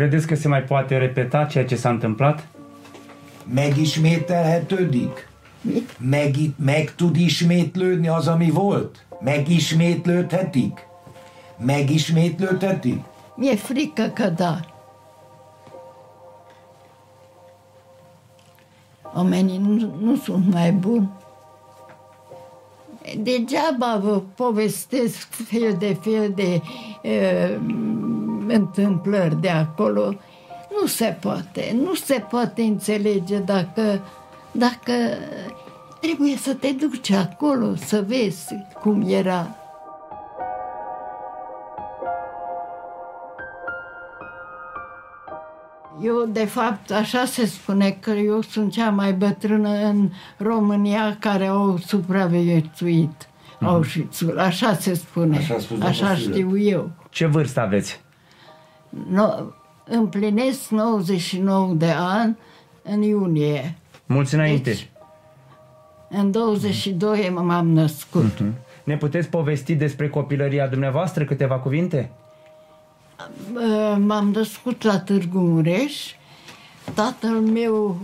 Credeți că se mai poate repeta ceea ce s-a întâmplat? Megismételhetődik? Meg, meg tud ismétlődni az, ami volt? Megismétlődhetik? Megismétlődhetik? Mi-e frică că da. Oamenii nu, nu sunt mai buni. Degeaba vă povestesc fel de fel de uh, întâmplări de acolo. Nu se poate, nu se poate înțelege dacă, dacă trebuie să te duci acolo să vezi cum era. Eu, de fapt, așa se spune că eu sunt cea mai bătrână în România care au supraviețuit mm-hmm. Auschwitz-ul. Așa se spune. Așa a spus așa doamna Silă. știu eu. Ce vârstă aveți? No, împlinesc 99 de ani în iunie. Mulți înainte. Deci, în 22 m-am născut. Mhm. Ne puteți povesti despre copilăria dumneavoastră câteva cuvinte? Uh, M-am născut la Târgu Mureș. Tatăl meu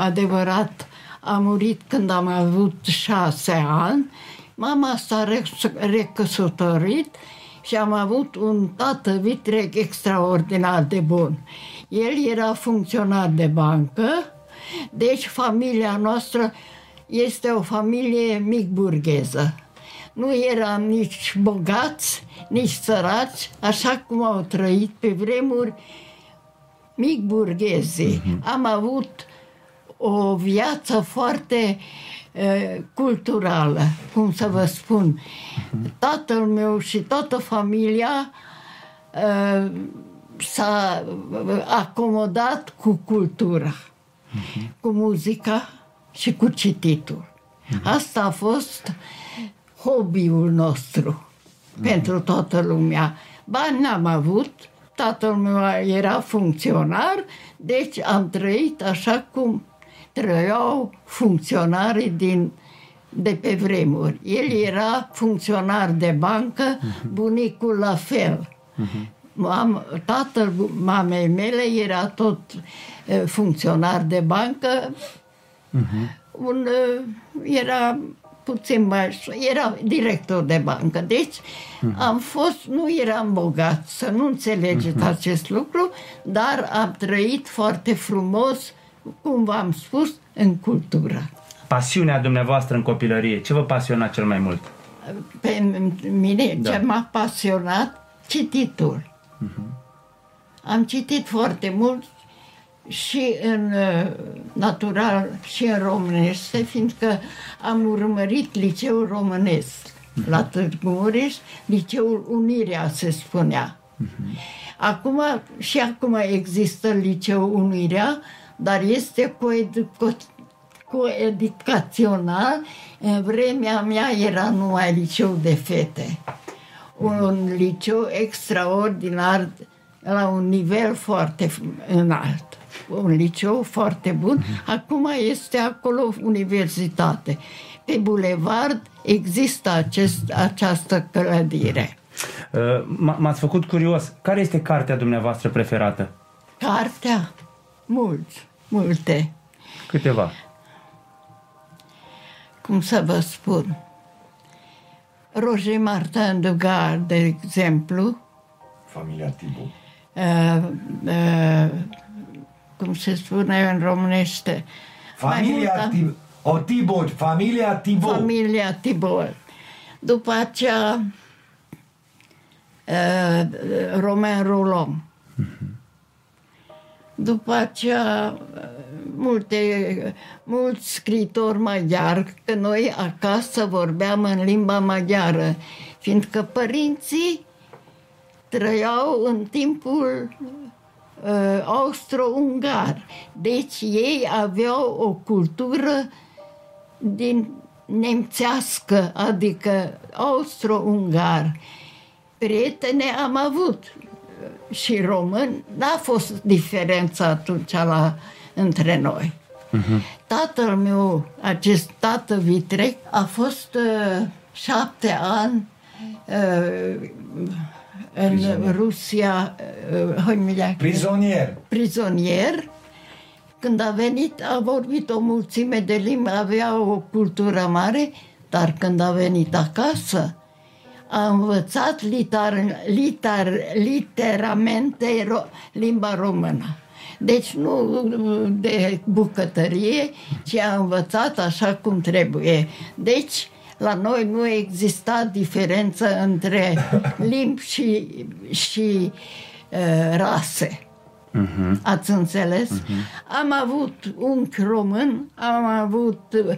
adevărat a murit când am avut șase ani. Mama s-a re- recăsătorit și am avut un tată vitreg extraordinar de bun. El era funcționar de bancă, deci familia noastră este o familie mic burgheză. Nu eram nici bogați, nici săraci, așa cum au trăit pe vremuri mic burghezii. Am avut o viață foarte uh, culturală, cum să vă spun. Tatăl meu și toată familia uh, s-a acomodat cu cultura, cu muzica și cu cititul. Asta a fost hobby-ul nostru pentru toată lumea. Bani n-am avut, tatăl meu era funcționar, deci am trăit așa cum trăiau funcționarii din, de pe vremuri. El era funcționar de bancă, bunicul la fel. Mam, tatăl mamei mele era tot eh, funcționar de bancă, un, eh, era puțin mai... Era director de bancă. Deci am fost, nu eram bogat, să nu înțelegeți acest lucru, dar am trăit foarte frumos, cum v-am spus, în cultură. Pasiunea dumneavoastră în copilărie, ce vă pasiona cel mai mult? Pe mine Da. ce m-a pasionat, cititul. Am citit foarte mult și în uh, natural și în românește, fiindcă am urmărit liceul românesc la Târgu Mureș, liceul Unirea se spunea. Acum, și acum există liceul Unirea, dar este coeducativ coeducațional, în vremea mea era numai liceu de fete. Un liceu extraordinar, la un nivel foarte înalt. Un liceu foarte bun. Acum este acolo universitate. Pe bulevard există acest, această clădire. Uh, m- M-ați făcut curios. Care este cartea dumneavoastră preferată? Cartea? Mulți, multe. Câteva. cum să vă spun, Roger Martin de Gare, de exemplu, Familia Tibu. uh, uh, cum se spune în românește, mai mult Familia am- Tibu. O Tibo, familia Tibo. familia Tibor. După aceea, uh, Romain Rolon. După aceea, uh, multe, mulți scritori maghiari, că noi acasă vorbeam în limba maghiară, fiindcă părinții trăiau în timpul uh, austro-ungar. Deci ei aveau o cultură din nemțească, adică austro-ungar. Prietene am avut și români, n-a fost diferență atunci la, între noi. Tatăl meu, acest tată vitrec, a fost uh, șapte ani uh, în Prizonier. Rusia, uh, Hăimilea, Prizonier. prizonier. Când a venit, a vorbit o mulțime de limbi, avea o cultură mare, dar când a venit acasă, a învățat litar, litar, literamente ro, limba română. Deci nu de bucătărie, ci a învățat așa cum trebuie. Deci, la noi nu exista diferență între limbi și, și uh, rase. Mhm. Ați înțeles? Am avut unchi român, am avut uh,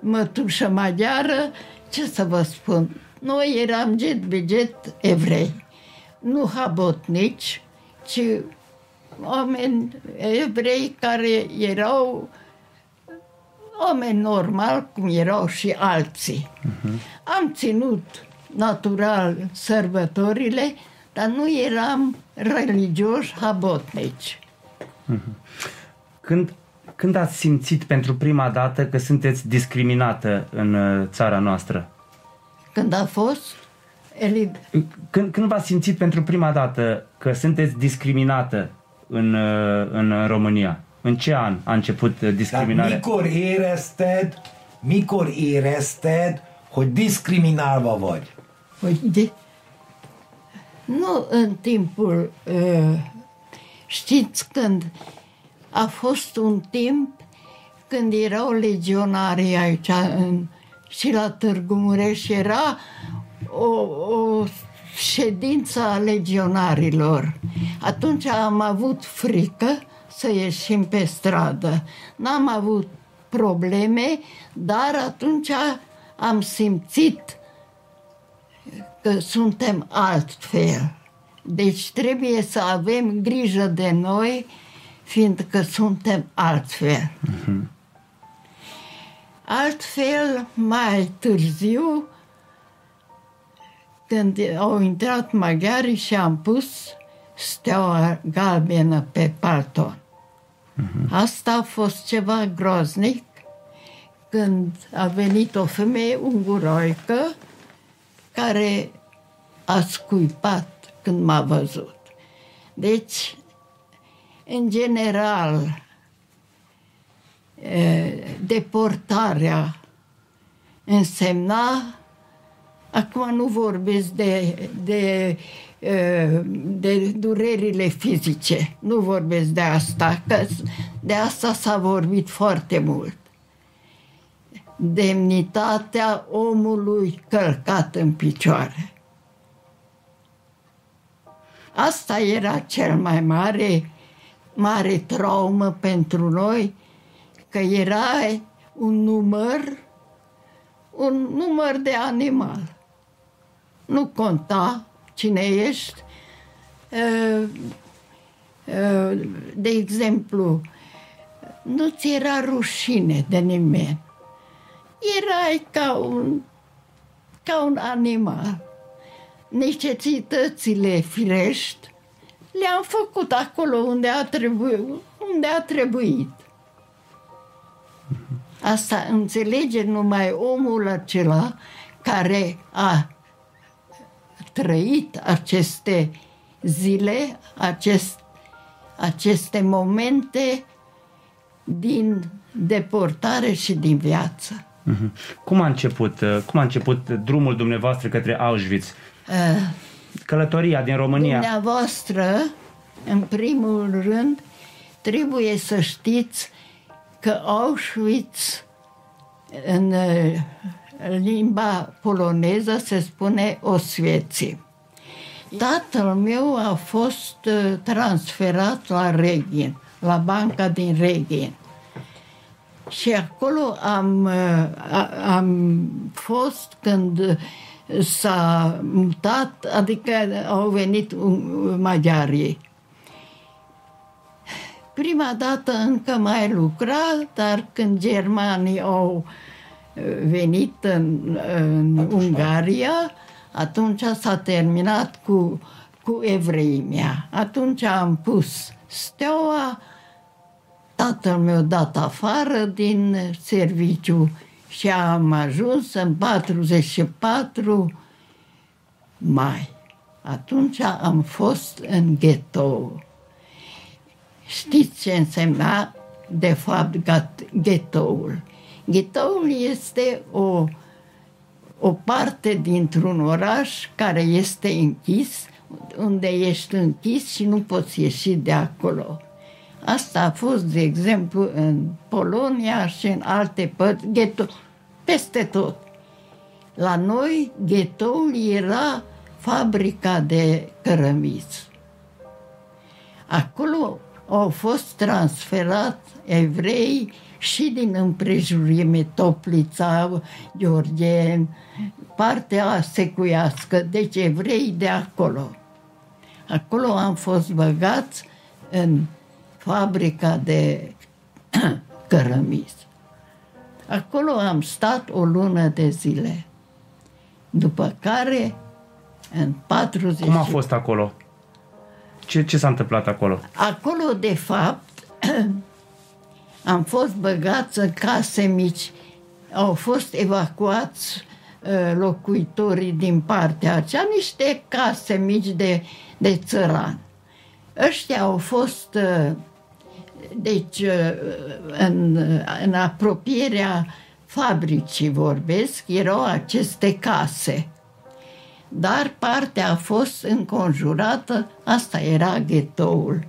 mătușă maghiară, ce să vă spun? Noi eram jet biget evrei, nu habotnici, ci oameni evrei care erau oameni normal, cum erau și alții. Am ținut natural sărbătorile, dar nu eram religioși habotnici. Când, când ați simțit pentru prima dată că sunteți discriminată în uh, țara noastră? Când a fost, Eli, Când, când v-ați simțit pentru prima dată că sunteți discriminată în, uh, în România? În ce an a început uh, Tehát discriminarea? mikor érezted, mikor érezted, hogy diszkriminálva vagy? uite, nu în timpul, uh, știți când a fost un timp când erau legionari aici în, și la Târgu Mureș era o, o ședință a legionarilor. Atunci am avut frică să ieșim pe stradă. N-am avut probleme, dar atunci am simțit că suntem altfel. Deci trebuie să avem grijă de noi, fiindcă suntem altfel. Altfel, mai târziu, când au intrat maghiarii și am pus steaua galbenă pe palton. Asta a fost ceva groaznic când a venit o femeie unguroică care a scuipat când m-a văzut. Deci, în general, e, deportarea însemna, acum nu vorbesc de, de, e, de durerile fizice, nu vorbesc de asta, că de asta s-a vorbit foarte mult. Demnitatea omului călcat în picioare. Asta era cel mai mare, mare traumă pentru noi, că era un număr, un număr de animal. Nu conta cine ești. Uh, uh, De exemplu, nu ți era rușine de nimeni. Erai ca un, ca un animal necesitățile firești le-am făcut acolo unde a trebuit. Unde a trebuit. Asta înțelege numai omul acela care a trăit aceste zile, acest, aceste momente din deportare și din viață. Mhm. Cum a început, uh, cum a început drumul dumneavoastră către Auschwitz? Uh, Călătoria din România. Dumneavoastră, în primul rând, trebuie să știți că Auschwitz, în uh, limba poloneză, se spune Osvieții. Tatăl meu a fost uh, transferat la Reghin, la banca din Reghin. Și acolo am, uh, a- am fost când s-a mutat, adică au venit un- maghiarii. Prima dată încă mai lucra, dar când germanii au uh, venit în, în Ungaria, atunci s-a terminat cu, cu evreimea. Atunci am pus steaua, tatăl meu dat afară din serviciu și am ajuns în 44 mai. Atunci am fost în ghetto. Știți ce însemna de fapt ghetoul? Ghetoul este o, o parte dintr-un oraș care este închis, unde ești închis și nu poți ieși de acolo. Asta a fost, de exemplu, în Polonia și în alte părți, ghetto, peste tot. La noi, ghetoul era fabrica de cărămiți. Acolo au fost transferat evrei și din împrejurime Toplița, Georgien, partea secuiască, deci evrei de acolo. Acolo am fost băgați în fabrica de cărămizi. Acolo am stat o lună de zile. După care, în 40... Cum a fost acolo? Ce, ce s-a întâmplat acolo? Acolo, de fapt, am fost băgați în case mici. Au fost evacuați uh, locuitorii din partea aceea, niște case mici de, de țăran. Ăștia au fost, uh, deci, uh, în, în apropierea fabricii vorbesc, erau aceste case. Dar partea a fost înconjurată, asta era ghetoul.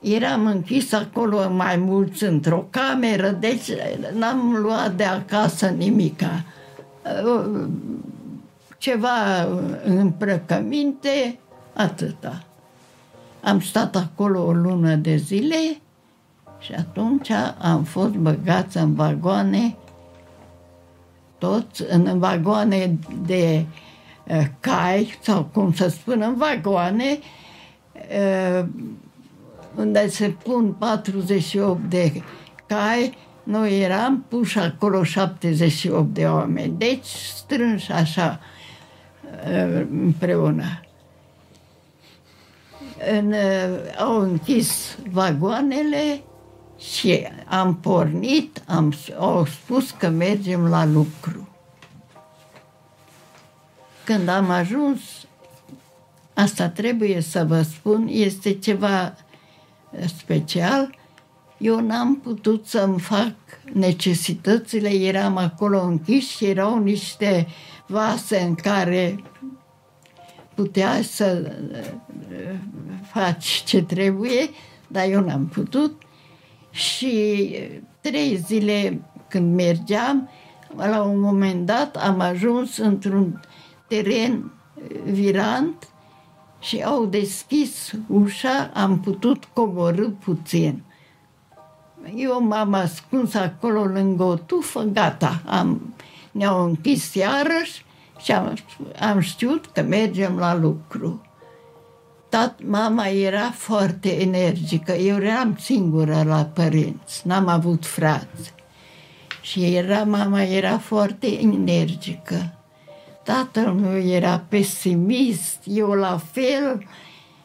Eram închis acolo mai mulți într-o cameră, deci n-am luat de acasă nimica. Ceva îmbrăcăminte, atâta. Am stat acolo o lună de zile și atunci am fost băgați în vagoane, toți în vagoane de uh, cai, sau cum să spun, în vagoane, uh, unde se pun 48 de cai, noi eram puși acolo 78 de oameni, deci strânși așa uh, împreună. În, au închis vagoanele și am pornit, am, au spus că mergem la lucru. Când am ajuns, asta trebuie să vă spun, este ceva special, eu n-am putut să-mi fac necesitățile, eram acolo închis și erau niște vase în care puteai să uh, faci ce trebuie, dar eu n-am putut. Și trei zile când mergeam, la un moment dat am ajuns într-un teren virant și au deschis ușa, am putut coborâ puțin. Eu m-am ascuns acolo lângă o tufă, gata, am, ne-au închis iarăși și am, am știut că mergem la lucru tat, mama era foarte energică. Eu eram singură la părinți, n-am avut frați. Și era, mama era foarte energică. Tatăl meu era pesimist, eu la fel.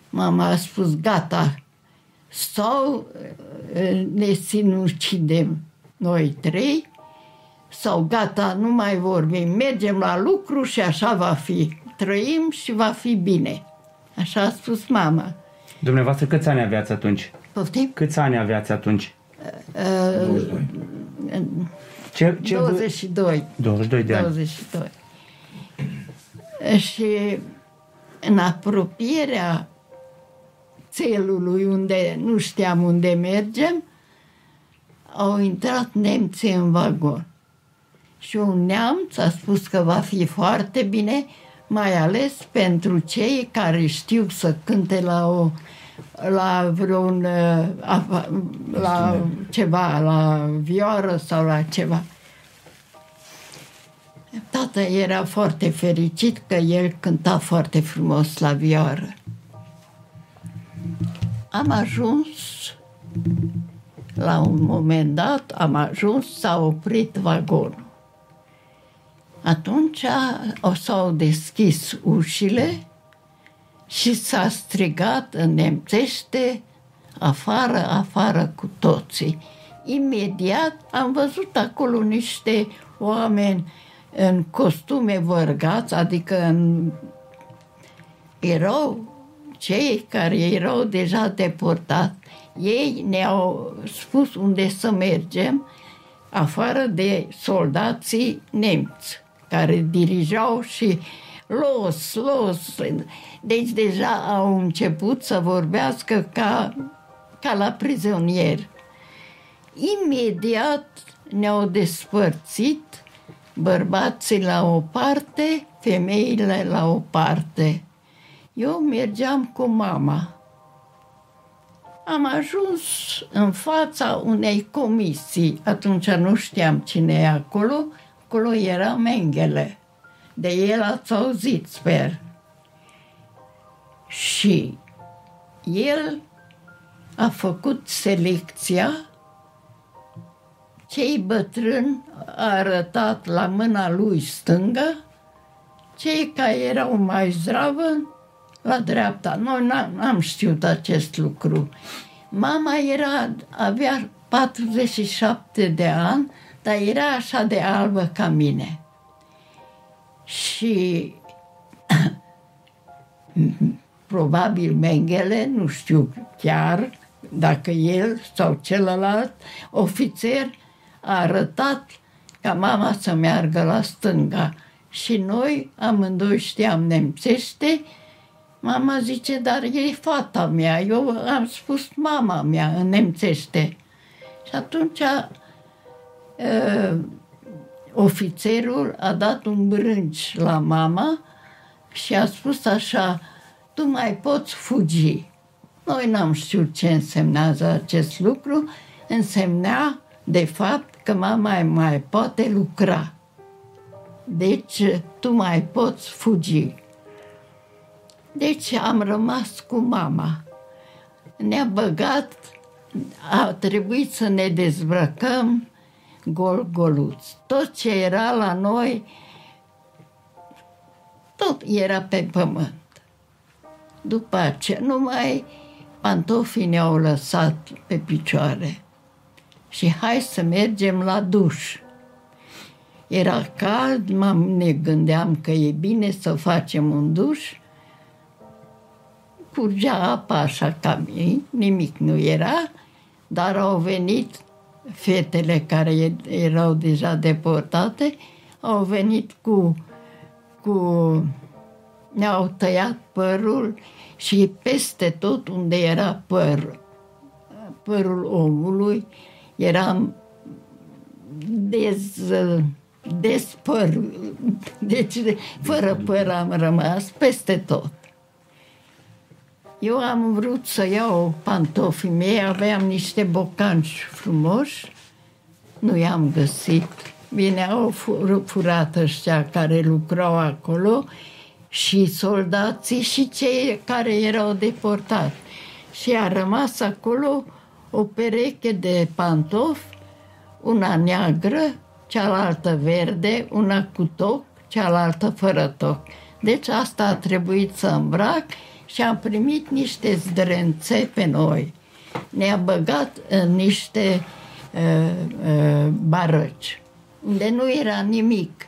Mama a spus, gata, sau ne sinucidem noi trei, sau gata, nu mai vorbim, mergem la lucru și așa va fi. Trăim și va fi bine. Așa a spus mama. Dumneavoastră câți ani aveați atunci? Poftim? Câți ani aveați atunci? Uh, Ce, ce 22. 22 de ani. 22. Și în apropierea țelului unde nu știam unde mergem, au intrat nemții în vagon. Și un neamț a spus că va fi foarte bine mai ales pentru cei care știu să cânte la o la vreun uh, la ceva, la vioară sau la ceva. Tata era foarte fericit că el cânta foarte frumos la vioară. Am ajuns la un moment dat, am ajuns, s-a oprit vagonul. Atunci o s-au deschis ușile și s-a strigat în nemțește afară, afară cu toții. Imediat am văzut acolo niște oameni în costume vărgați, adică în erau cei care erau deja deportați, ei ne-au spus unde să mergem, afară de soldații nemți, care dirijau și los, los. Deci deja au început să vorbească ca, ca la prizonier. Imediat ne-au despărțit bărbații la o parte, femeile la o parte. Eu mergeam cu mama. Am ajuns în fața unei comisii. Atunci nu știam cine e acolo. Acolo era Mengele. De el ați auzit, sper. Și el a făcut selecția cei bătrâni a arătat la mâna lui stângă, cei care erau mai zdravă la dreapta. Noi n-am știut acest lucru. Mama era, avea 47 de ani, dar era așa de albă ca mine. Și probabil Mengele, nu știu chiar dacă el sau celălalt ofițer a arătat ca mama să meargă la stânga. Și noi amândoi știam nemțește, mama zice, dar e fata mea. Eu am spus mama mea în nemțește. Și atunci uh, ofițerul a dat un brânci la mama și a spus așa, tu mai poți fugi. Noi n-am știut ce însemnează acest lucru, însemnea, de fapt, că mama mai poate lucra. Deci tu mai poți fugi. Deci am rămas cu mama. Ne-a băgat, a trebuit să ne dezbrăcăm gol-goluț. Tot ce era la noi, tot era pe pământ. După aceea, numai pantofii ne-au lăsat pe picioare și hai să mergem la duș. Era cald, m ne gândeam că e bine să facem un duș. Curgea apa așa ca mie, nimic nu era, dar au venit fetele care erau deja deportate, au venit cu, cu ne-au tăiat părul și peste tot unde era păr, părul omului, eram dez, despăr, deci fără păr am rămas peste tot. Eu am vrut să iau pantofii mei, aveam niște bocanci frumoși, nu i-am găsit. Bine, au furat ăștia care lucrau acolo și soldații și cei care erau deportați. Și a rămas acolo o pereche de pantofi, una neagră, cealaltă verde, una cu toc, cealaltă fără toc. Deci asta a trebuit să îmbrac și am primit niște zdrențe pe noi. Ne-a băgat în niște uh, uh, barăci, unde nu era nimic.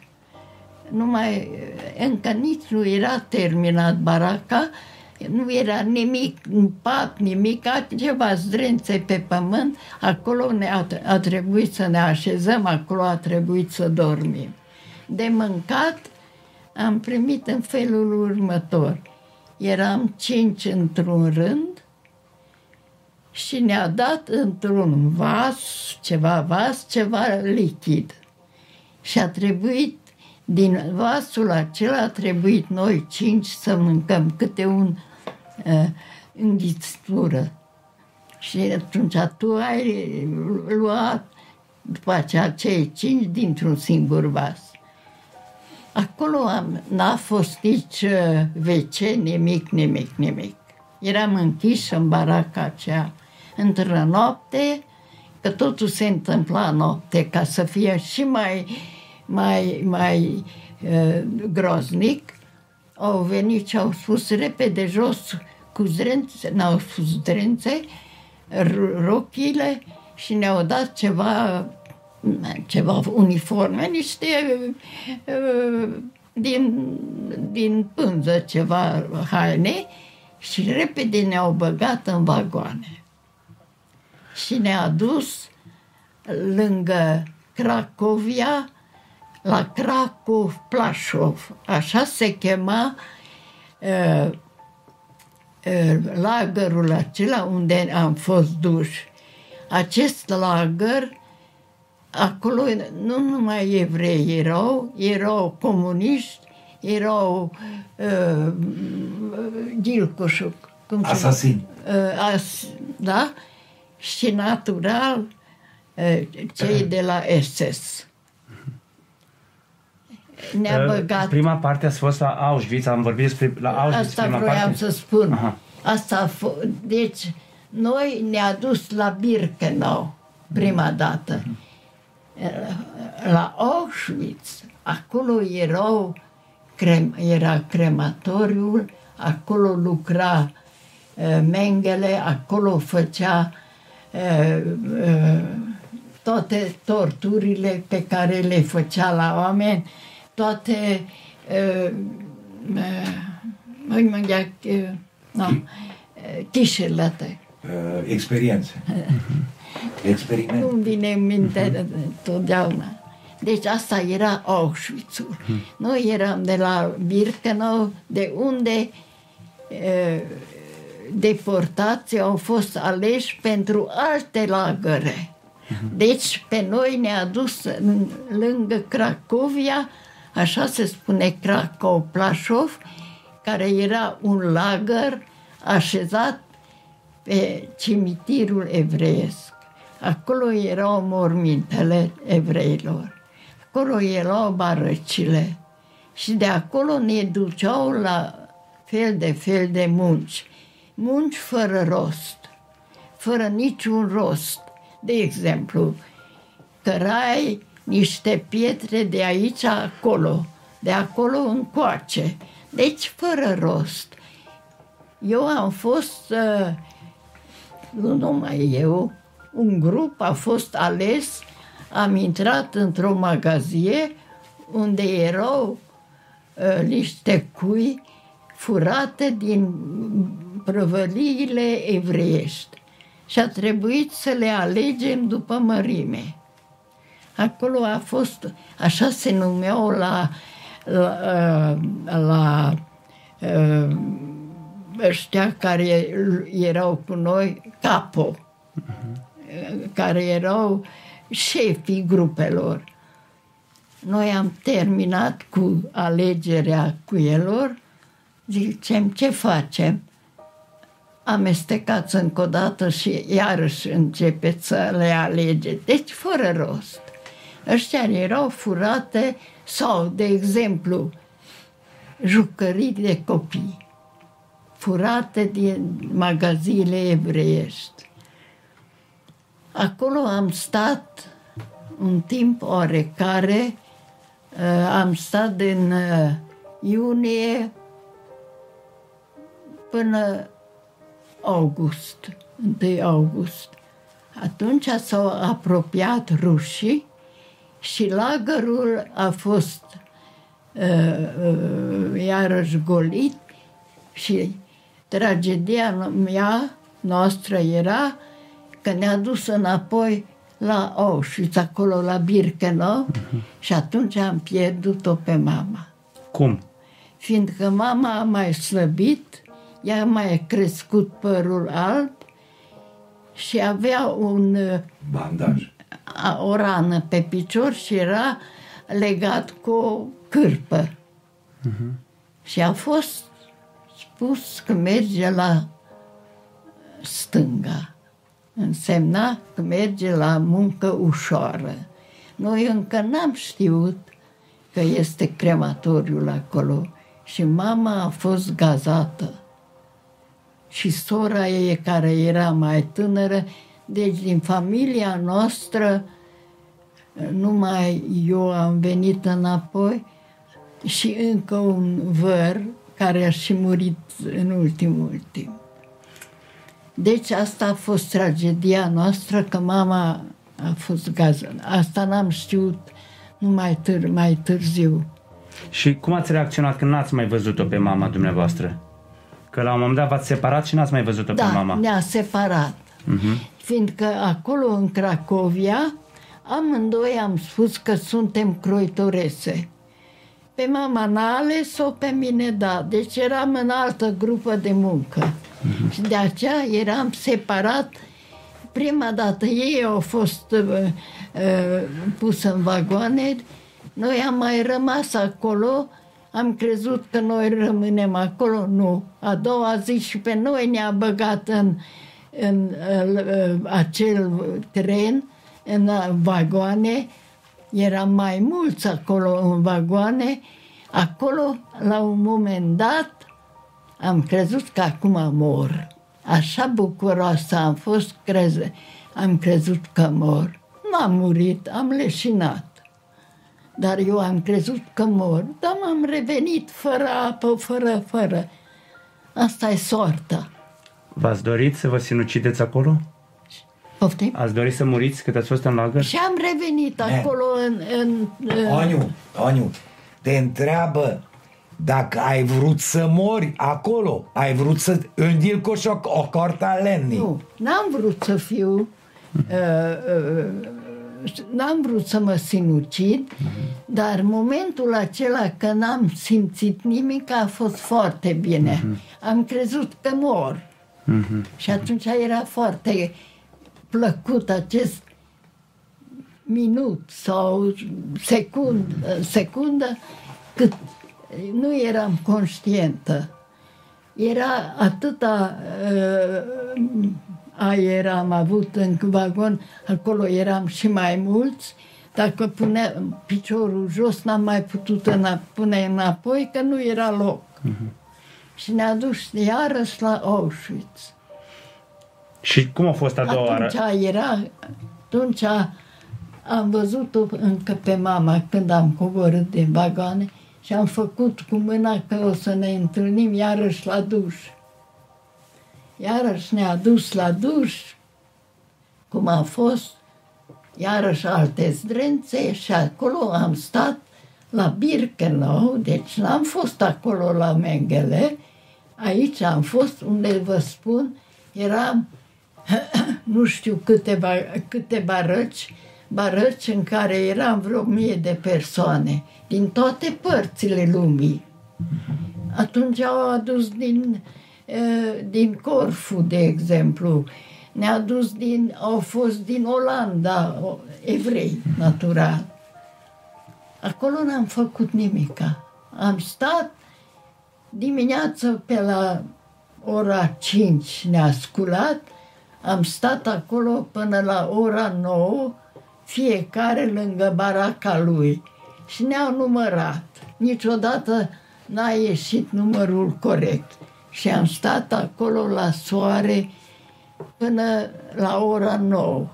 Numai, încă nici nu era terminat baraca, nu era nimic în pat, nimic, ceva zdrențe pe pământ, acolo ne a, a trebuit să ne așezăm, acolo a trebuit să dormim. De mâncat am primit în felul următor. Eram cinci într-un rând și ne-a dat într-un vas, ceva vas, ceva lichid. Și a trebuit din vasul acela a trebuit noi cinci să mâncăm câte un înghițitură. Și atunci tu ai luat după aceea cei cinci dintr-un singur vas. Acolo am, n-a fost nici WC, nimic, nimic, nimic. Eram închis în baraca aceea într-o noapte, că totul se întâmpla noapte, ca să fie și mai, mai, mai uh, groznic. Au venit și au spus repede jos cu zdrențe, n-au spus zdrențe, rochile și ne-au dat ceva ceva uniforme, niște uh, din, din pânză ceva haine și repede ne-au băgat în vagoane. Și ne-a dus lângă Cracovia, la Cracov Plașov. Așa se chema uh, uh, lagărul acela unde am fost duși. Acest lagăr, acolo nu numai evrei erau, erau comuniști, erau uh, ghilcoșuc. Cum se Asasini. Uh, as, da? Și natural uh, cei de la SS. Ne-a Uh, băgat Prima parte a fost la Auschwitz, am vorbit despre la Auschwitz Asta prima vroiam parte. să spun. Aha. Asta a f- deci, noi ne-a dus la Birkenau prima dată. La Auschwitz, acolo erau, crem, era crematoriul, acolo lucra uh, Mengele, acolo făcea uh, uh, toate torturile pe care le făcea la oameni, toate uh, uh, Hogy mondják, ö, na, ö, kísérletek. Uh, experiențe. Experiment. Nu-mi vine în minte totdeauna. Deci asta era Auschwitz-ul. Noi eram de la Birkenau, de unde uh, deportații au fost aleși pentru alte lagăre. Deci pe noi ne-a dus în, lângă Cracovia, așa se spune Cracov Plașov, care era un lagăr așezat pe cimitirul evreiesc. Acolo erau mormintele evreilor. Acolo erau barăcile. Și de acolo ne duceau la fel de fel de munci. Munci fără rost, fără niciun rost. De exemplu, cărai niște pietre de aici acolo, de acolo încoace. Deci fără rost. Eu am fost, uh, nu numai eu, un grup a fost ales, am intrat într-o magazie unde erau uh, niște cui furate din prăvăliile evreiești și a trebuit să le alegem după mărime. Acolo a fost, așa se numeau la, la, la, la uh, ăștia care erau cu noi, capo, care erau șefii grupelor. Noi am terminat cu alegerea cuielor, zicem, ce facem? Amestecați încă o dată și iarăși începeți să le alegeți. Deci fără rost. Ăștia erau furate sau, de exemplu, jucării de copii furate din magaziile evreiești. Acolo am stat un timp oarecare, uh, am stat din uh, iunie până august, 1 august. Atunci s-au apropiat rușii și lagărul a fost uh, uh, iarăși golit și tragedia mea noastră era că ne-a dus înapoi la Auschwitz, acolo la Birkenau uh-huh. și atunci am pierdut-o pe mama. Cum? Fiindcă mama a mai slăbit, ea a mai crescut părul alb și avea un, Bandaj. A- o rană pe picior și era legat cu o cârpă. Și a fost spus că merge la stânga. Însemna că merge la muncă ușoară. Noi încă n-am știut că este crematoriul acolo și mama a fost gazată. Și sora ei, care era mai tânără, deci din familia noastră, numai eu am venit înapoi și încă un văr care a și murit în ultimul timp. Deci asta a fost tragedia noastră, că mama a fost gază. Asta n-am știut numai târ, mai târziu. Și cum ați reacționat când n-ați mai văzut-o pe mama dumneavoastră? Că la un moment dat v-ați separat și n-ați mai văzut-o Da, pe mama. ne-a separat. Fiindcă acolo, în Cracovia, amândoi am spus că suntem croitorese. Pe mama n-a ales-o, pe mine da. Deci eram în altă grupă de muncă. Și de aceea eram separat. Prima dată ei au fost uh, uh, pus în vagoane, noi am mai rămas acolo, am crezut că noi rămânem acolo, nu. A doua zi și pe noi ne-a băgat în, în, uh, acel tren, în uh, vagoane, eram mai mulți acolo în vagoane, acolo, la un moment dat, am crezut că acum mor. Așa bucuroasă am fost, creze, am crezut că mor. Nu am murit, am leșinat. Dar eu am crezut că mor, dar m-am revenit fără apă, fără, fără. Asta e soarta. V-ați dorit să vă sinucideți acolo? Poftim? Ați dorit să muriți cât ați fost în lagăr? Și am revenit Ne. acolo în... în, în Oniu, Oniu, te întreabă dacă ai vrut să mori acolo, ai vrut să îndilcoși o, o corta lemnii. Nu, n-am vrut să fiu... Uh, uh, n-am vrut să mă sinucid, dar momentul acela că n-am simțit nimic a fost foarte bine. Am crezut că mor. Și atunci era foarte plăcut acest minut sau secund, secundă cât nu eram conștientă. Era atâta uh, aer am avut în vagon, acolo eram și mai mulți. Dacă puneam piciorul jos, n-am mai putut îna- pune înapoi, că nu era loc. Și ne-a dus iarăși la Auschwitz. Și cum a fost a doua oară? Atunci era, atunci am văzut-o încă pe mama când am coborât din vagoane și am făcut cu mâna că o să ne întâlnim iarăși la duș. Iarăși ne-a dus la duș, cum a fost, iarăși alte zdrențe și acolo am stat la Birkenau, deci n-am fost acolo la Mengele, aici am fost unde vă spun, eram nu știu câteva, câte barăci, barăci în care eram vreo mie de persoane, din toate părțile lumii. Atunci au adus din, eh, din Corfu, de exemplu, ne-a adus din, au fost din Olanda, o- evrei, natural. Acolo n-am făcut nimica. Am stat dimineață pe la ora 5 ne-a sculat, am stat acolo până la ora 9, fiecare lângă baraca lui și ne-au numărat. Niciodată n-a ieșit numărul corect. Și am stat acolo la soare până la ora 9.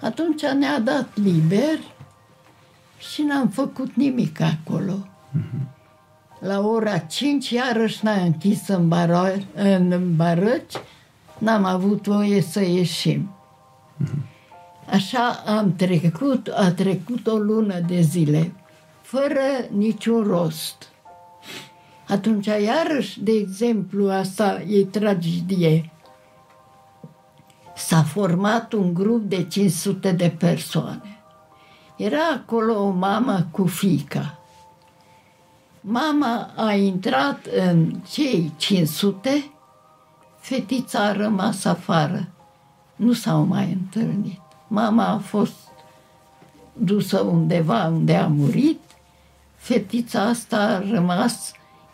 Atunci ne-a dat liber și n-am făcut nimic acolo. La ora 5 iarăși ne-a închis în, baro- în barăci, n-am avut voie să ieșim. Așa am trecut, a trecut o lună de zile, fără niciun rost. Atunci, iarăși, de exemplu, asta e tragedie. S-a format un grup de 500 de persoane. Era acolo o mamă cu fica. Mama a intrat în cei 500, fetița a rămas afară. Nu s-au mai întâlnit. Mama a fost dusă undeva unde a murit, fetița asta a rămas,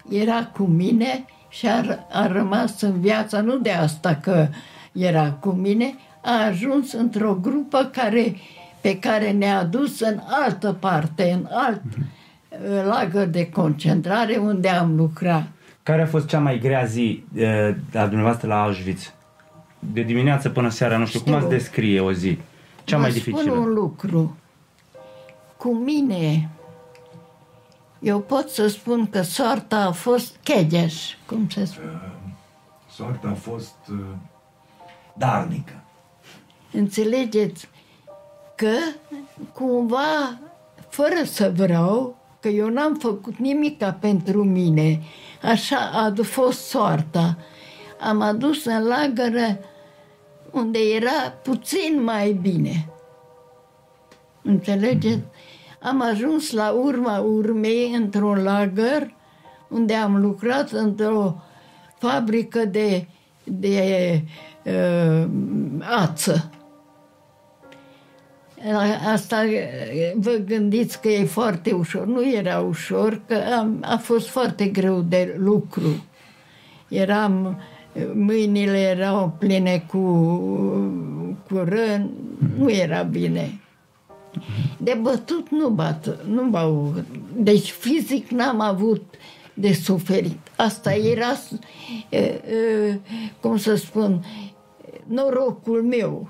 era cu mine și a, r- a rămas în viața, nu de asta că era cu mine, a ajuns într-o grupă care, pe care ne-a dus în altă parte, în alt uh, lagăr de concentrare unde am lucrat. Care a fost cea mai grea zi uh, a dumneavoastră la Auschwitz? De dimineață până seara, nu știu, cum Știu. ați descrie o zi? Cea Vă mai spun dificilă. un lucru. Cu mine, eu pot să spun că soarta a fost chedeș, cum se spune. Soarta a fost uh, darnică. Înțelegeți că cumva, fără să vreau, că eu n-am făcut nimica pentru mine. Așa a fost soarta. Am adus în lagără unde era puțin mai bine. Înțelegeți? Am ajuns la urma urmei într-un lagăr unde am lucrat într-o fabrică de, de uh, ață. Asta vă gândiți că e foarte ușor. Nu era ușor, că am, a fost foarte greu de lucru. Eram, mâinile erau pline cu, cu rân, nu era bine. De bătut nu bat, nu bau. Deci fizic n-am avut de suferit. Asta era, cum să spun, norocul meu.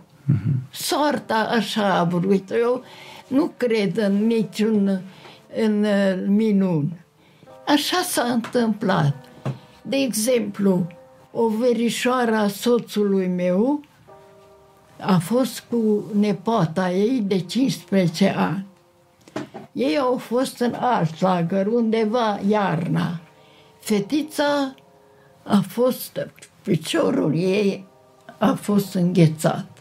Soarta așa a vrut. Eu nu cred în niciun în minun. Așa s-a întâmplat. De exemplu, o verișoară a soțului meu a fost cu nepoata ei de 15 ani. Ei au fost în alt lagăr, undeva iarna. Fetița a fost, piciorul ei a fost înghețat.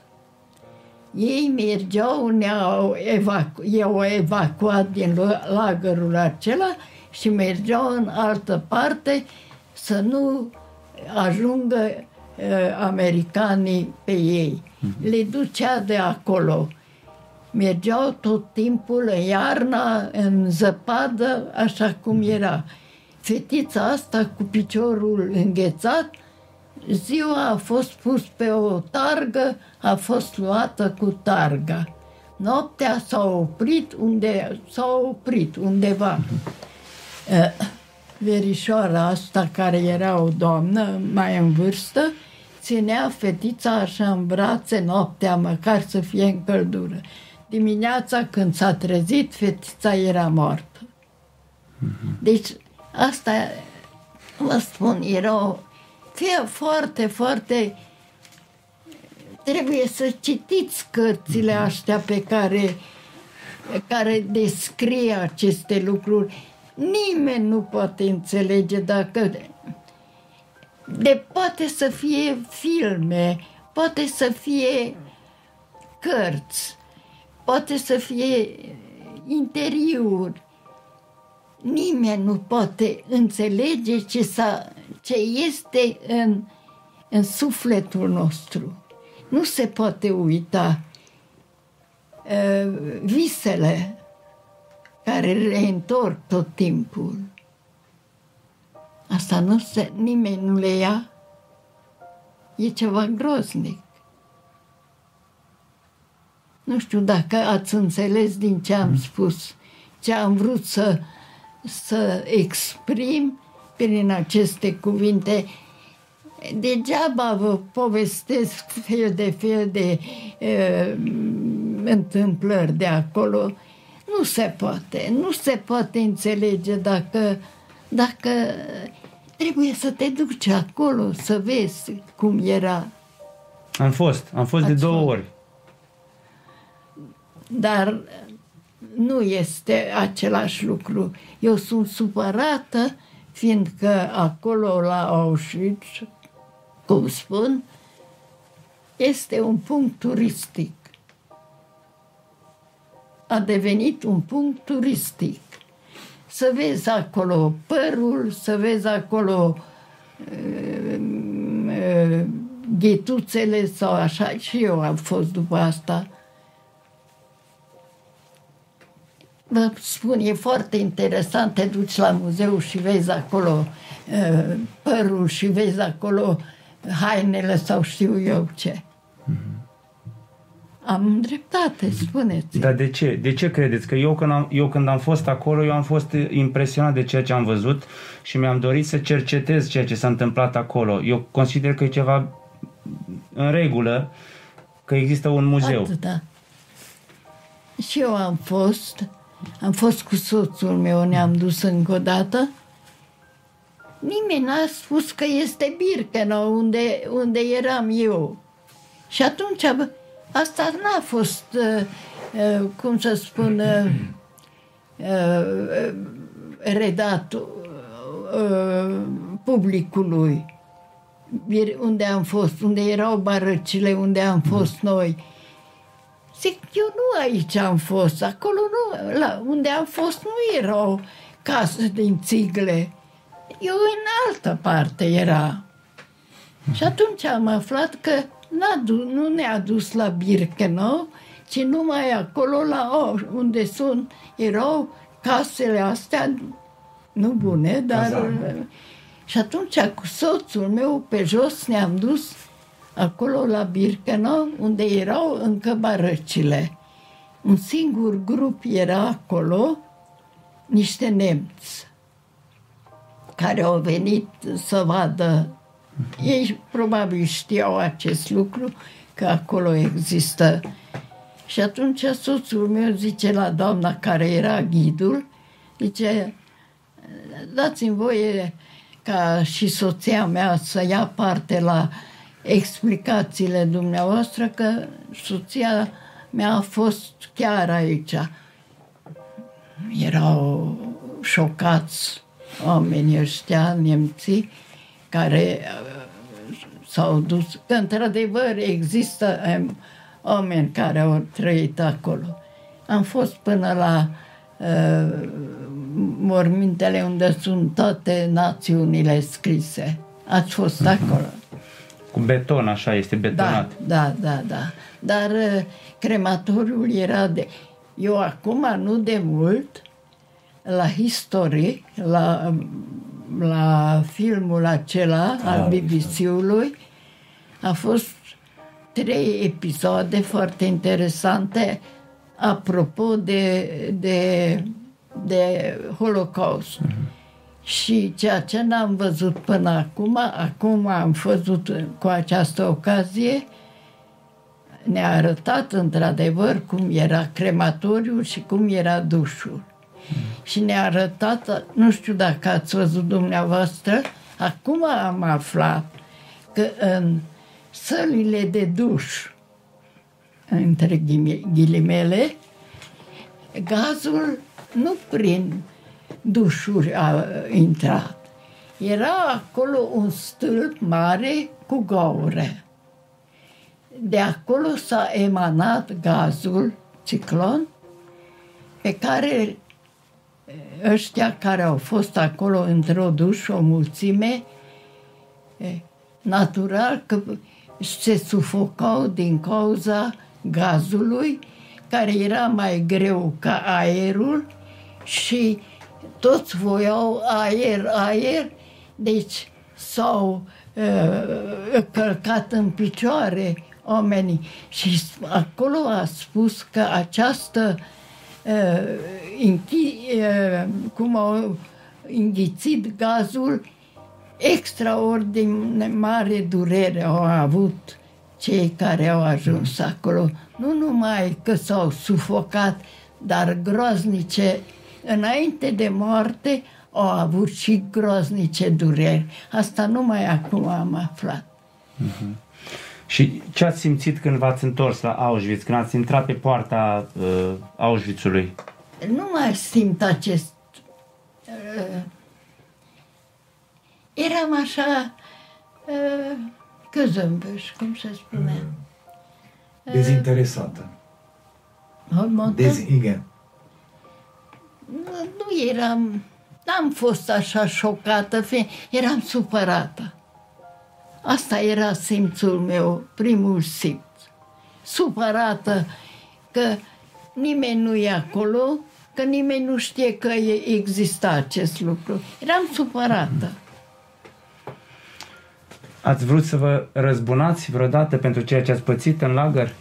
Ei mergeau, ne-au evacu- i-au evacuat din lagărul acela și mergeau în altă parte să nu ajungă uh, americanii pe ei. Mm-hmm. Le ducea de acolo. Mergeau tot timpul în iarna, în zăpadă, așa cum era. Fetița asta cu piciorul înghețat, ziua a fost pus pe o targă, a fost luată cu targa. Noaptea s-a oprit unde s-a oprit undeva. Uh, verișoara asta, care era o doamnă mai în vârstă, ținea fetița așa în brațe noaptea, măcar să fie în căldură. Dimineața, când s-a trezit, fetița era moartă. Deci, asta, vă spun, era o fie foarte, foarte... Trebuie să citiți cărțile astea pe care, care descrie aceste lucruri Nimeni nu poate înțelege dacă... De poate să fie filme, poate să fie cărți, poate să fie interiuri. Nimeni nu poate înțelege ce, s-a, ce este în, în sufletul nostru. Nu se poate uita uh, visele care reîntorc tot timpul. Asta nu se, nimeni nu le ia. E ceva groznic. Nu știu dacă ați înțeles din ce am spus, ce am vrut să, să exprim prin aceste cuvinte. Degeaba vă povestesc fel de fel de uh, întâmplări de acolo, nu se poate, nu se poate înțelege dacă, dacă trebuie să te duci acolo să vezi cum era. Am fost, am fost Ați de două fost. ori. Dar nu este același lucru. Eu sunt supărată, fiindcă acolo la Auschwitz, cum spun, este un punct turistic a devenit un punct turistic. Să vezi acolo părul, să vezi acolo uh, uh, ghetuțele sau așa, și eu am fost după asta. Vă spun, e foarte interesant, te duci la muzeu și vezi acolo uh, părul și vezi acolo hainele sau știu eu ce. Am dreptate, spuneți. Dar de ce? De ce credeți? Că eu când, am, eu când am fost acolo, eu am fost impresionat de ceea ce am văzut și mi-am dorit să cercetez ceea ce s-a întâmplat acolo. Eu consider că e ceva în regulă, că există un muzeu. Atâta. Și eu am fost, am fost cu soțul meu, ne-am dus încă o dată. Nimeni n-a spus că este Birkenau, unde, unde eram eu. Și atunci Asta n-a fost, uh, uh, cum să spun, uh, redat uh, publicului Bir- unde am fost, unde erau barăcile, unde am fost noi. Zic, eu nu aici am fost, acolo nu, la unde am fost nu erau case din țigle. Eu în altă parte era. Și atunci am aflat că n-a du- nu ne-a dus la Birkenau, ci numai acolo la Oș, unde sunt, erau casele astea, nu bune, dar... Cazarme. Și atunci cu soțul meu pe jos ne-am dus acolo la Birkenau, unde erau încă barăcile. Un singur grup era acolo, niște nemți care au venit să vadă. Ei probabil știau acest lucru, că acolo există. Și atunci soțul meu zice la doamna care era ghidul, zice, dați-mi voie ca și soția mea să ia parte la explicațiile dumneavoastră, că soția mea a fost chiar aici. Erau șocați oamenii ăștia, nemții, care uh, s-au dus, că într-adevăr există um, oameni care au trăit acolo. Am fost până la uh, mormintele unde sunt toate națiunile scrise. Ați fost acolo? Cu beton, așa, este Da, betonat. da, da, da. Dar uh, crematoriul era de... Eu acum, nu de mult, la History, la, la filmul acela al Ah, BBC-ului, a fost trei episoade foarte interesante apropo de, de, de Holocaust. Și ceea ce n-am văzut până acum, acum am văzut cu această ocazie, ne-a arătat într-adevăr cum era crematoriul și cum era dușul. Și ne-a arătat, nu știu dacă ați văzut dumneavoastră, acum am aflat că în sălile de duș, între ghime- ghilimele, gazul nu prin dușuri a intrat. Era acolo un stâlp mare cu gaure. De acolo s-a emanat gazul ciclon pe care ăștia care au fost acolo introduși o mulțime, e, natural că se sufocau din cauza gazului, care era mai greu ca aerul și toți voiau aer, aer, deci s-au uh, călcat în picioare oamenii și acolo a spus că această uh, închi, uh, cum au înghițit gazul, extraordinar mare durere au avut cei care au ajuns acolo. Nu numai că s-au sufocat, dar groaznice, înainte de moarte, au avut și groaznice dureri. Asta numai acum am aflat. Și ce ați simțit când v-ați întors la Auschwitz, când ați intrat pe poarta uh, Auschwitzului? nu mai simt acest... Uh, eram așa... Uh, căzâmbăș, cum se spune. Dezinteresată. Hormontă? Dez, igen. Nu, nu eram... N-am fost așa șocată, fie, eram supărată. Asta era simțul meu, primul simț. Supărată că nimeni nu e acolo, că nimeni nu știe că e- exista acest lucru. Eram supărată. Ați vrut să vă răzbunați vreodată pentru ceea ce ați pățit în lagăr?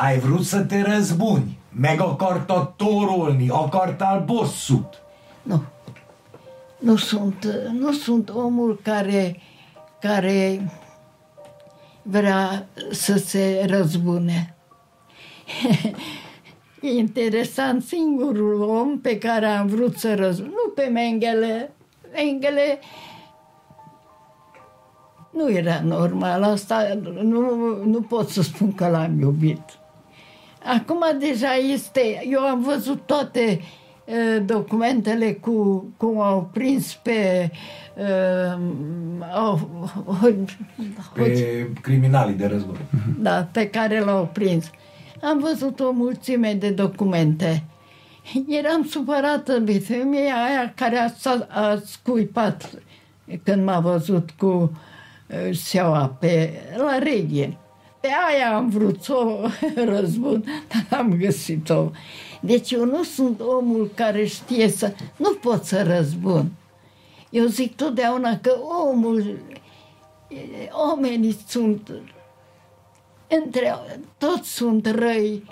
Ai vrut să te răzbuni. Meg akartad torolni, akartál bosszút. Nu. Nu sunt, nu sunt omul care, care vrea să se răzbune. E interesant, singurul om pe care am vrut să răzbun, nu pe Mengele, Mengele nu era normal, asta nu, nu pot să spun că l-am iubit. Acum deja este, eu am văzut toate uh, documentele cu cum au prins pe uh, au, Pe criminalii de război. da, pe care l-au prins. Am văzut o mulțime de documente. Eram supărată de femeia aia care a, sta- a scuipat când m-a văzut cu uh, seaua pe, la reghe. Pe aia am vrut să o răzbun, dar am găsit-o. Deci eu nu sunt omul care știe să... Nu pot să răzbun. Eu zic totdeauna că omul, oamenii sunt între toți sunt răi,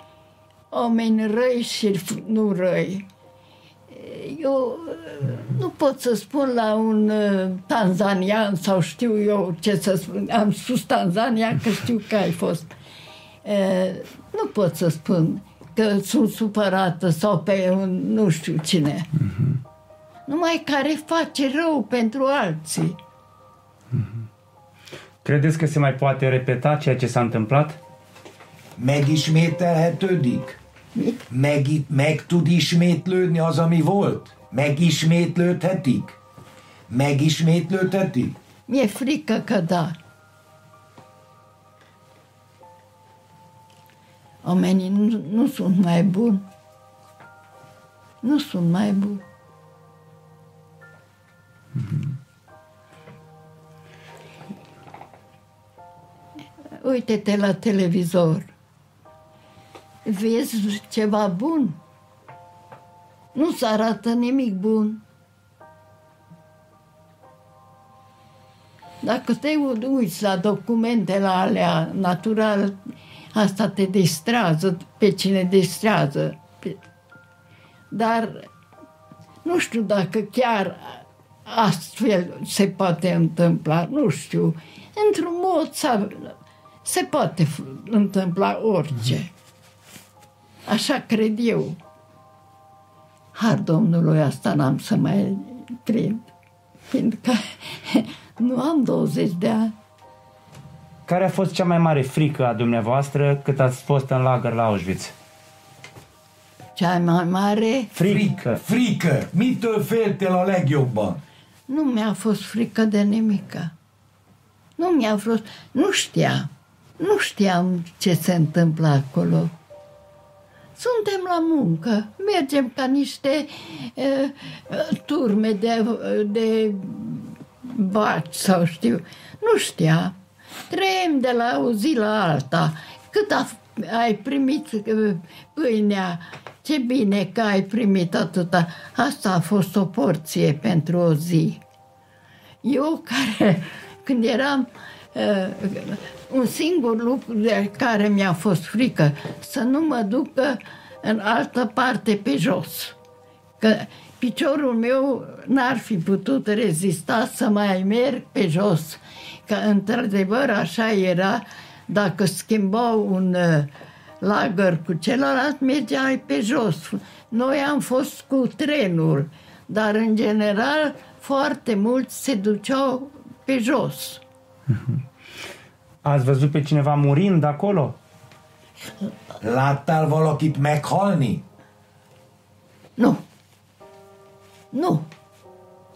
oameni răi și nu răi. Eu uh, nu pot să spun la un uh, tanzanian sau știu eu ce să spun. Am spus Tanzania că știu că ai fost. Uh, Nu pot să spun că sunt supărată sau pe un nu știu cine. Numai care face rău pentru alții. Credeți că se mai poate repeta ceea ce s-a întâmplat? Megismételhetődik? Mit? Meg, meg tud ismétlődni az, ami volt? Megismétlődhetik? Megismétlődhetik? Mi-e frică că da. Oamenii nu, nu sunt mai buni. Nu sunt mai buni. Uite-te la televizor. Vezi ceva bun? Nu se arată nimic bun. Dacă te uiți la documentele alea natural, asta te distrează, pe cine distrează. Pe- Dar nu știu dacă chiar astfel se poate întâmpla, nu știu. Într-un mod sa- se poate f- întâmpla orice. Așa cred eu. Har Domnului asta n-am să mai cred. Fiindcă nu am 20 de ani. Care a fost cea mai mare frică a dumneavoastră cât ați fost în lagăr la Auschwitz? Cea mai mare, Frică. Frică! Mitől féltél a legjobban? nu mi-a fost frică de nimica. Nu mi-a fost, nu știam. Nu știam ce se întâmplă acolo. Suntem la muncă, mergem ca niște uh, turme de, de baci sau știu. Nu știam. Trăim de la o zi la alta. Cât a, ai primit uh, pâinea, ce bine că ai primit atâta. Asta a fost o porție pentru o zi. Eu care, când eram, uh, un singur lucru de care mi-a fost frică, să nu mă ducă în altă parte pe jos. Că piciorul meu n-ar fi putut rezista să mai merg pe jos. Că într-adevăr așa era, dacă schimbau un uh, lagăr cu celălalt, mergeai pe jos. Noi am fost cu trenul, dar în general foarte mulți se duceau pe jos. Ați văzut pe cineva murind acolo? Láttál valakit meghalni? Nu. Nu.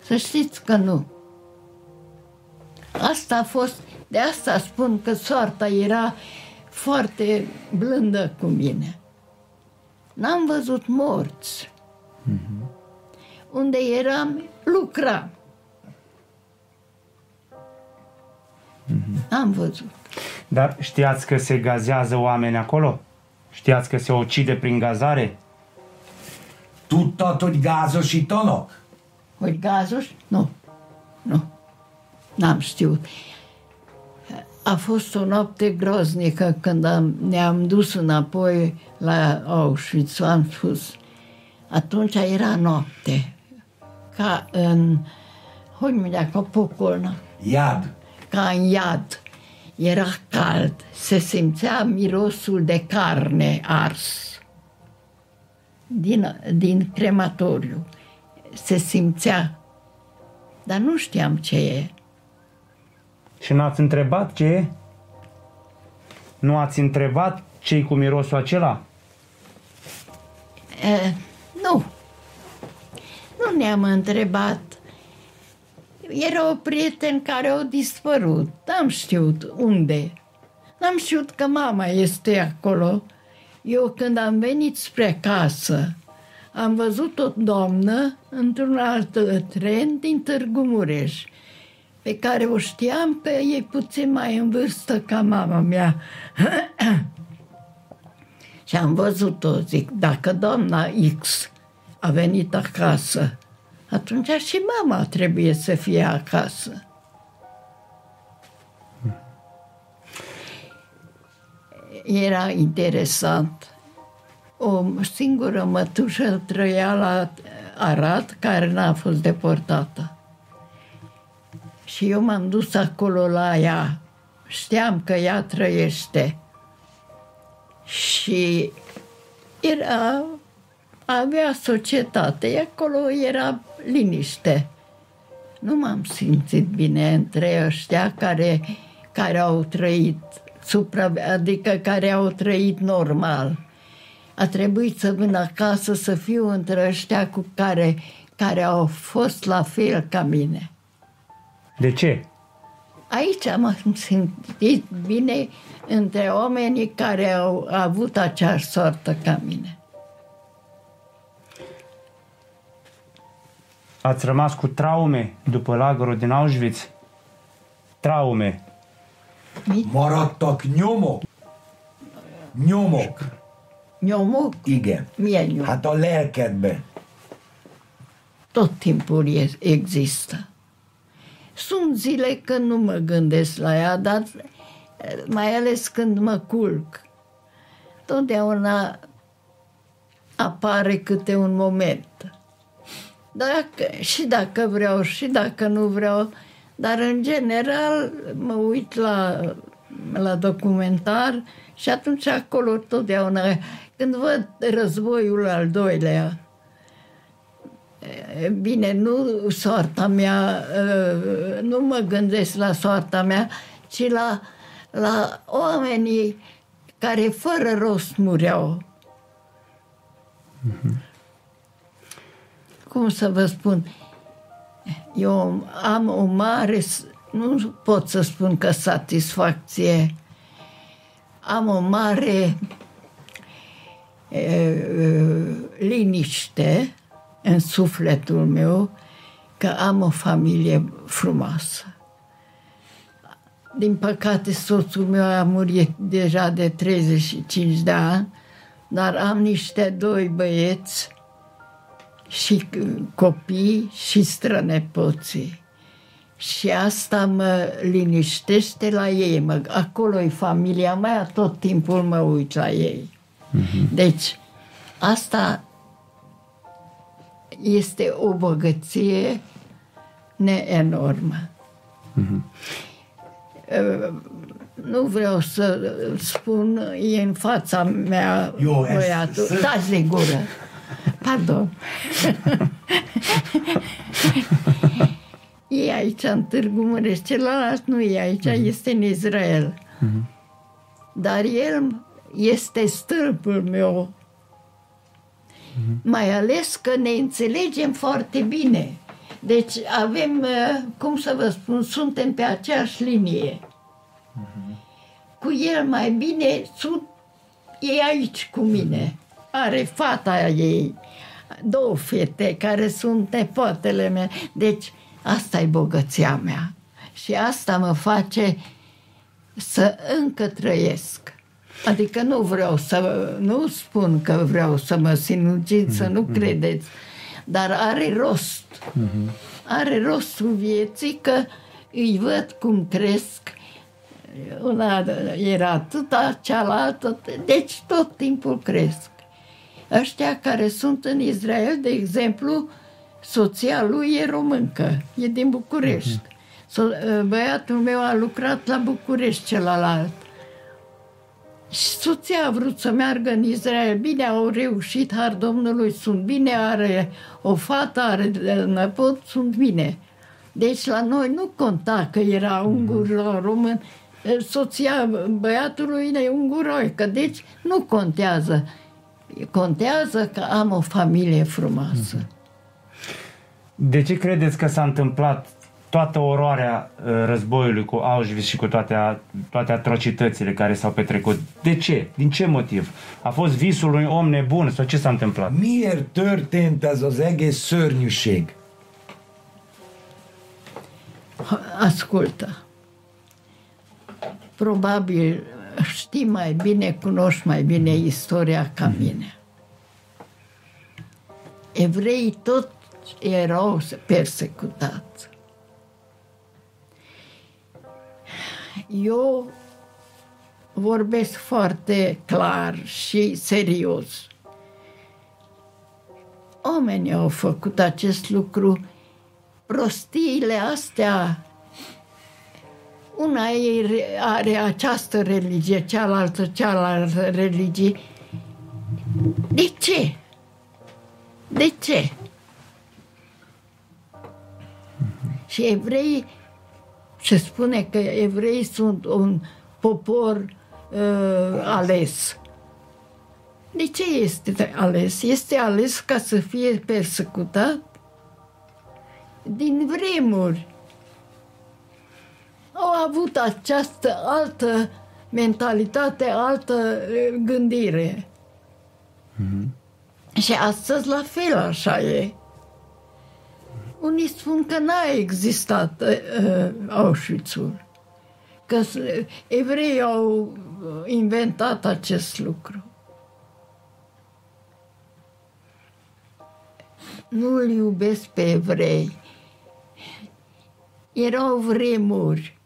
Să știți că nu. Asta a fost, de asta spun că soarta era foarte blândă cu mine. N-am văzut morți. Unde eram, lucram. Am văzut. Dar știați că se gazează oameni acolo? Știați că se ucide prin gazare? Tudtad, hogy gázosítanak? Hogy gázos? Nu. Nu. N-am știut. A fost o noapte groznică când am, ne-am dus înapoi la Auschwitz, am spus. Atunci era noapte. Ca în, hogy mondják, a pokolnak, Jád. Ca în iad. Era cald, se simțea mirosul de carne ars din, din crematoriu. Se simțea, dar nu știam ce e. Și n-ați întrebat ce e? Nu ați întrebat ce cu mirosul acela? E, nu, nu ne-am întrebat. Era o prieten care a dispărut. N-am știut unde. N-am știut că mama este acolo. Eu când am venit spre casă, am văzut o doamnă într-un alt tren din Târgu Mureș, pe care o știam că e puțin mai în vârstă ca mama mea. și am văzut-o, zic, dacă doamna X a venit acasă, atunci și mama trebuie să fie acasă. Era interesant. O singură mătușă trăia la Arad, care n-a fost deportată. Și eu m-am dus acolo la ea. Știam că ea trăiește. Și era, avea societate, acolo era liniște. Nu m-am simțit bine între ăștia care, care au trăit supra, adică care au trăit normal. A trebuit să vin acasă să fiu între ăștia cu care, care au fost la fel ca mine. De ce? Aici am simțit bine între oamenii care au avut aceeași sortă ca mine. Ați rămas cu traume după lagărul din Auschwitz? Traume. Maradtak nyomok. Nyomok. Nyomok? Igen. Milyen nyomok? Hát a lelkedben. Tot timpul e- există. Sunt zile când nu mă gândesc la ea, dar mai ales când mă culc. Totdeauna apare câte un moment. Dacă, și dacă vreau, și dacă nu vreau, dar în general mă uit la, la documentar și atunci acolo totdeauna, când văd războiul al doilea, E, Bine, nu soarta mea, e, nu mă gândesc la soarta mea, ci la, la oamenii care fără rost mureau. Cum să vă spun? Eu am o mare, s- nu pot să spun că satisfacție, am o mare e, liniște în sufletul meu că am o familie frumoasă. Din păcate, soțul meu a murit deja de 35 de ani, dar am niște doi băieți și copii și strănepoții. Și asta mă liniștește la ei. Mă, acolo e familia mea, tot timpul mă uit la ei. Deci, asta este o bogăție neenormă. Uh, Nu vreau să spun, e în fața mea Eu, băiatul. să- Taci de gură. Pardon. e aici în Târgu Mureș, celălalt nu e aici, este în Israel. Dar el este stâlpul meu mai ales că ne înțelegem foarte bine. Deci avem, uh, cum să vă spun, suntem pe aceeași linie. Cu el mai bine, sunt, e aici cu mine. Are fata ei, două fete care sunt nepoatele mele. Deci asta e bogăția mea. Și asta mă face să încă trăiesc. Adică nu vreau să, nu spun că vreau să mă sinucid, să nu credeți, dar are rost. Are rostul vieții că îi văd cum cresc. Una era atâta, cealaltă, deci tot timpul cresc. Ăștia care sunt în Israel, de exemplu, soția lui e româncă, e din București. So- Băiatul meu a lucrat la București celălalt. Și soția a vrut să meargă în Israel. Bine, au reușit, har Domnului, sunt bine, are o fată, are năpot, sunt bine. Deci la noi nu conta că era ungur sau român. Soția băiatului e unguroică, deci nu contează. Contează că am o familie frumoasă. De ce credeți că s-a întâmplat toată oroarea uh, războiului cu Auschwitz și cu toate, a- toate atrocitățile care s-au petrecut? De ce? Din ce motiv? A fost visul unui om nebun sau ce s-a întâmplat? Miért történt ez az egész szörnyűség? Ascultă. Probabil știi mai bine, cunoști mai bine istoria ca mine. Evreii tot erau persecutați. Eu vorbesc foarte clar și serios. Oamenii au făcut acest lucru, prostiile astea una e- are această religie, cealaltă cealaltă religie. De ce? De ce? Și evreii, se spune că evreii sunt un popor uh, ales. De ce este ales? Este ales ca să fie persecutat din vremuri au avut această altă mentalitate, altă eh, gândire. Și astăzi la fel așa e. Unii spun că n-a existat uh, Auschwitz-ul, că s- evreii au inventat acest lucru. Nu îl iubesc pe evrei. Erau vremuri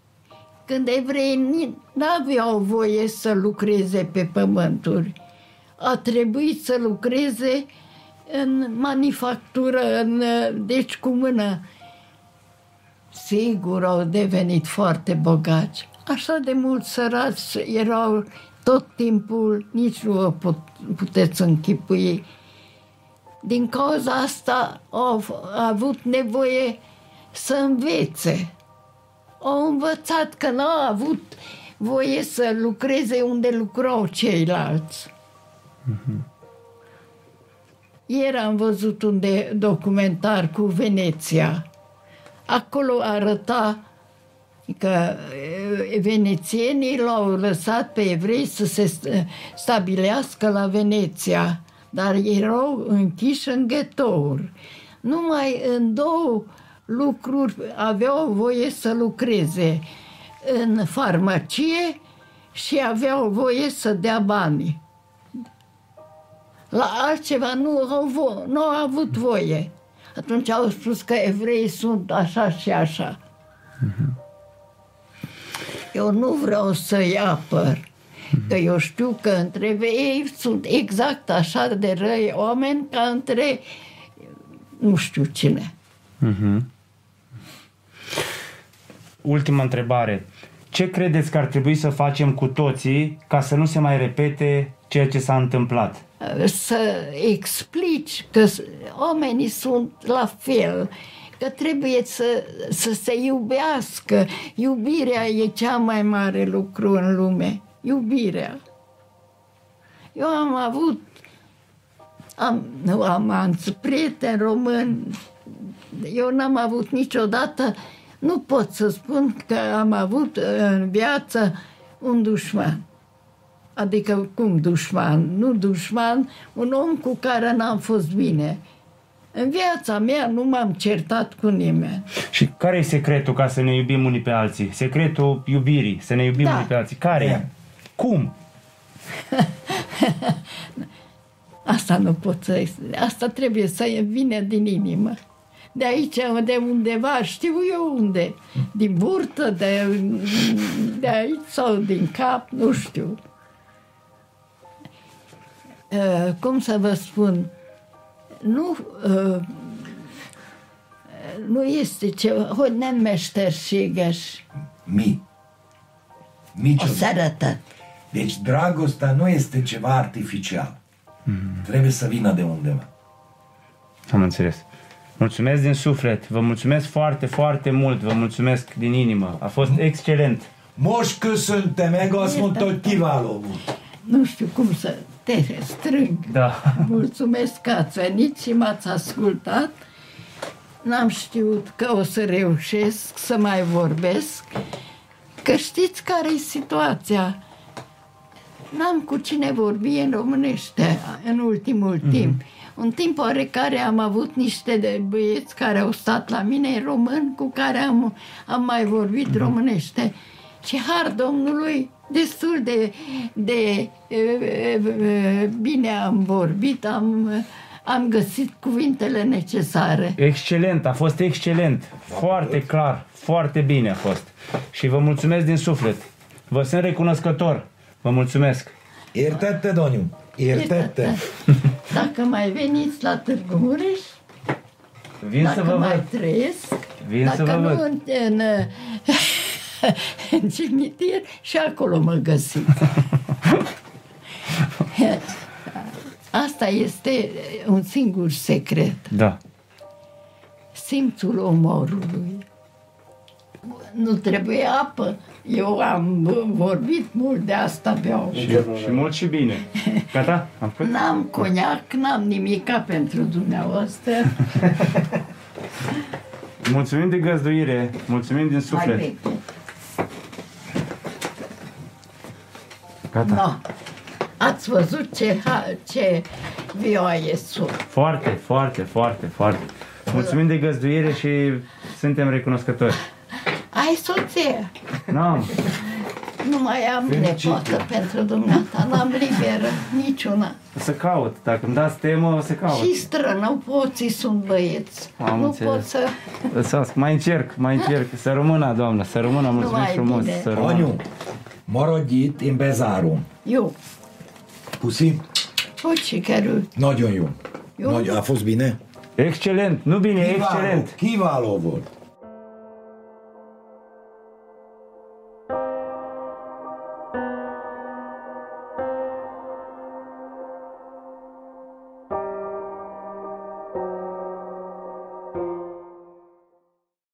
când evreii nu aveau voie să lucreze pe pământuri. A trebuit să lucreze în manufactură, în, deci cu mână. Sigur, au devenit foarte bogați. Așa de mulți săraci erau tot timpul, nici nu vă put, puteți închipui. Din cauza asta au avut nevoie să învețe au învățat că n-au avut voie să lucreze unde lucrau ceilalți. Ieri am văzut un de- documentar cu Veneția. Acolo arăta că e, venețienii l-au lăsat pe evrei să se st- stabilească la Veneția, dar erau închiși în ghetouri. Numai în două lucruri aveau voie să lucreze, în farmacie și aveau voie să dea bani. La altceva nu au, vo- nu au avut voie. Atunci au spus că evreii sunt așa și așa. Eu nu vreau să-i apăr, că eu știu că între ei sunt exact așa de răi oameni ca între nu știu cine. Ultima întrebare. Ce credeți că ar trebui să facem cu toții ca să nu se mai repete ceea ce s-a întâmplat? să explici că s- oamenii sunt la fel, că trebuie să, să se iubească. Iubirea e cea mai mare lucru în lume. Iubirea. Eu am avut am, nu am alți prieteni români. Eu n-am avut niciodată, nu pot să spun că am avut în viață un dușman. Adică cum dușman? Nu dușman, un om cu care n-am fost bine. În viața mea nu m-am certat cu nimeni. Și care e secretul ca să ne iubim unii pe alții? Secretul iubirii, să ne iubim Da. unii pe alții. Care e? Cum? Asta nu pot să... Asta trebuie să vină din inimă. De aici, de undeva, știu eu unde. Din burtă, de, de aici sau din cap, nu știu. Uh, cum să vă spun? Nu... Uh, nu este ceva, hogy nem mesterséges Mi. a Niciodată. szeretet. Deci dragostea nu este ceva artificial. Trebuie să vină de undeva. Am înțeles. Mulțumesc din suflet. Vă mulțumesc foarte, foarte mult. Vă mulțumesc din inimă. A fost excelent. Most köszönte meg, azt mondta, hogy kiváló volt. Nu știu cum să te strâng. Da. Mulțumesc că ați venit și m-ați ascultat. N-am știut că o să reușesc să mai vorbesc, că știți care e situația. N-am cu cine vorbi în românește în ultimul mm-hmm. timp. Un timp oarecare am avut niște de băieți care au stat la mine român cu care am, am mai vorbit mm-hmm. românește. Și har Domnului, destul de, de e, e, bine am vorbit, am, am găsit cuvintele necesare. Excelent, a fost excelent. Foarte clar, foarte bine a fost. Și vă mulțumesc din suflet. Vă sunt recunoscător. Vă mulțumesc. Iertă-te, Doniu. Iertă-te. Dacă mai veniți la Târgu Mureș, Vin dacă să vă mai văd. trăiesc, Vin dacă să vă nu văd. în, în, în cimitir și acolo mă găsiți. Asta este un singur secret, Da. simțul omorului. Nu trebuie apă. Eu am vorbit mult de asta, beau. Și, și mult și bine. Gata? Am făcut? N-am coniac, n-am nimica pentru dumneavoastră. Mulțumim de găzduire. Mulțumim din Mai suflet. veche. Gata. No. Ați văzut ce, ha- ce vioaie sunt. Foarte, foarte, foarte, foarte. Mulțumim de găzduire și suntem recunoscători. Ai soție? N-am. Nu mai am nepoată pentru dumneata, n-am liberă, niciuna. O să caut. Dacă îmi dați temă, o să caut. Și strănăpoții sunt băieți. Am nu înțeles. pot să... Lăsați, mai încerc, mai încerc. Să rămână, doamnă, să rămână. Mulțumim Numai frumos. bine. Să rămână. Doniu, m-a rodit în bezaru. Eu, Pusi? hoci chiar Nagyon jó. Jó. Nagy, a fost bine? Excelent, nu bine, excelent. Kiváló volt.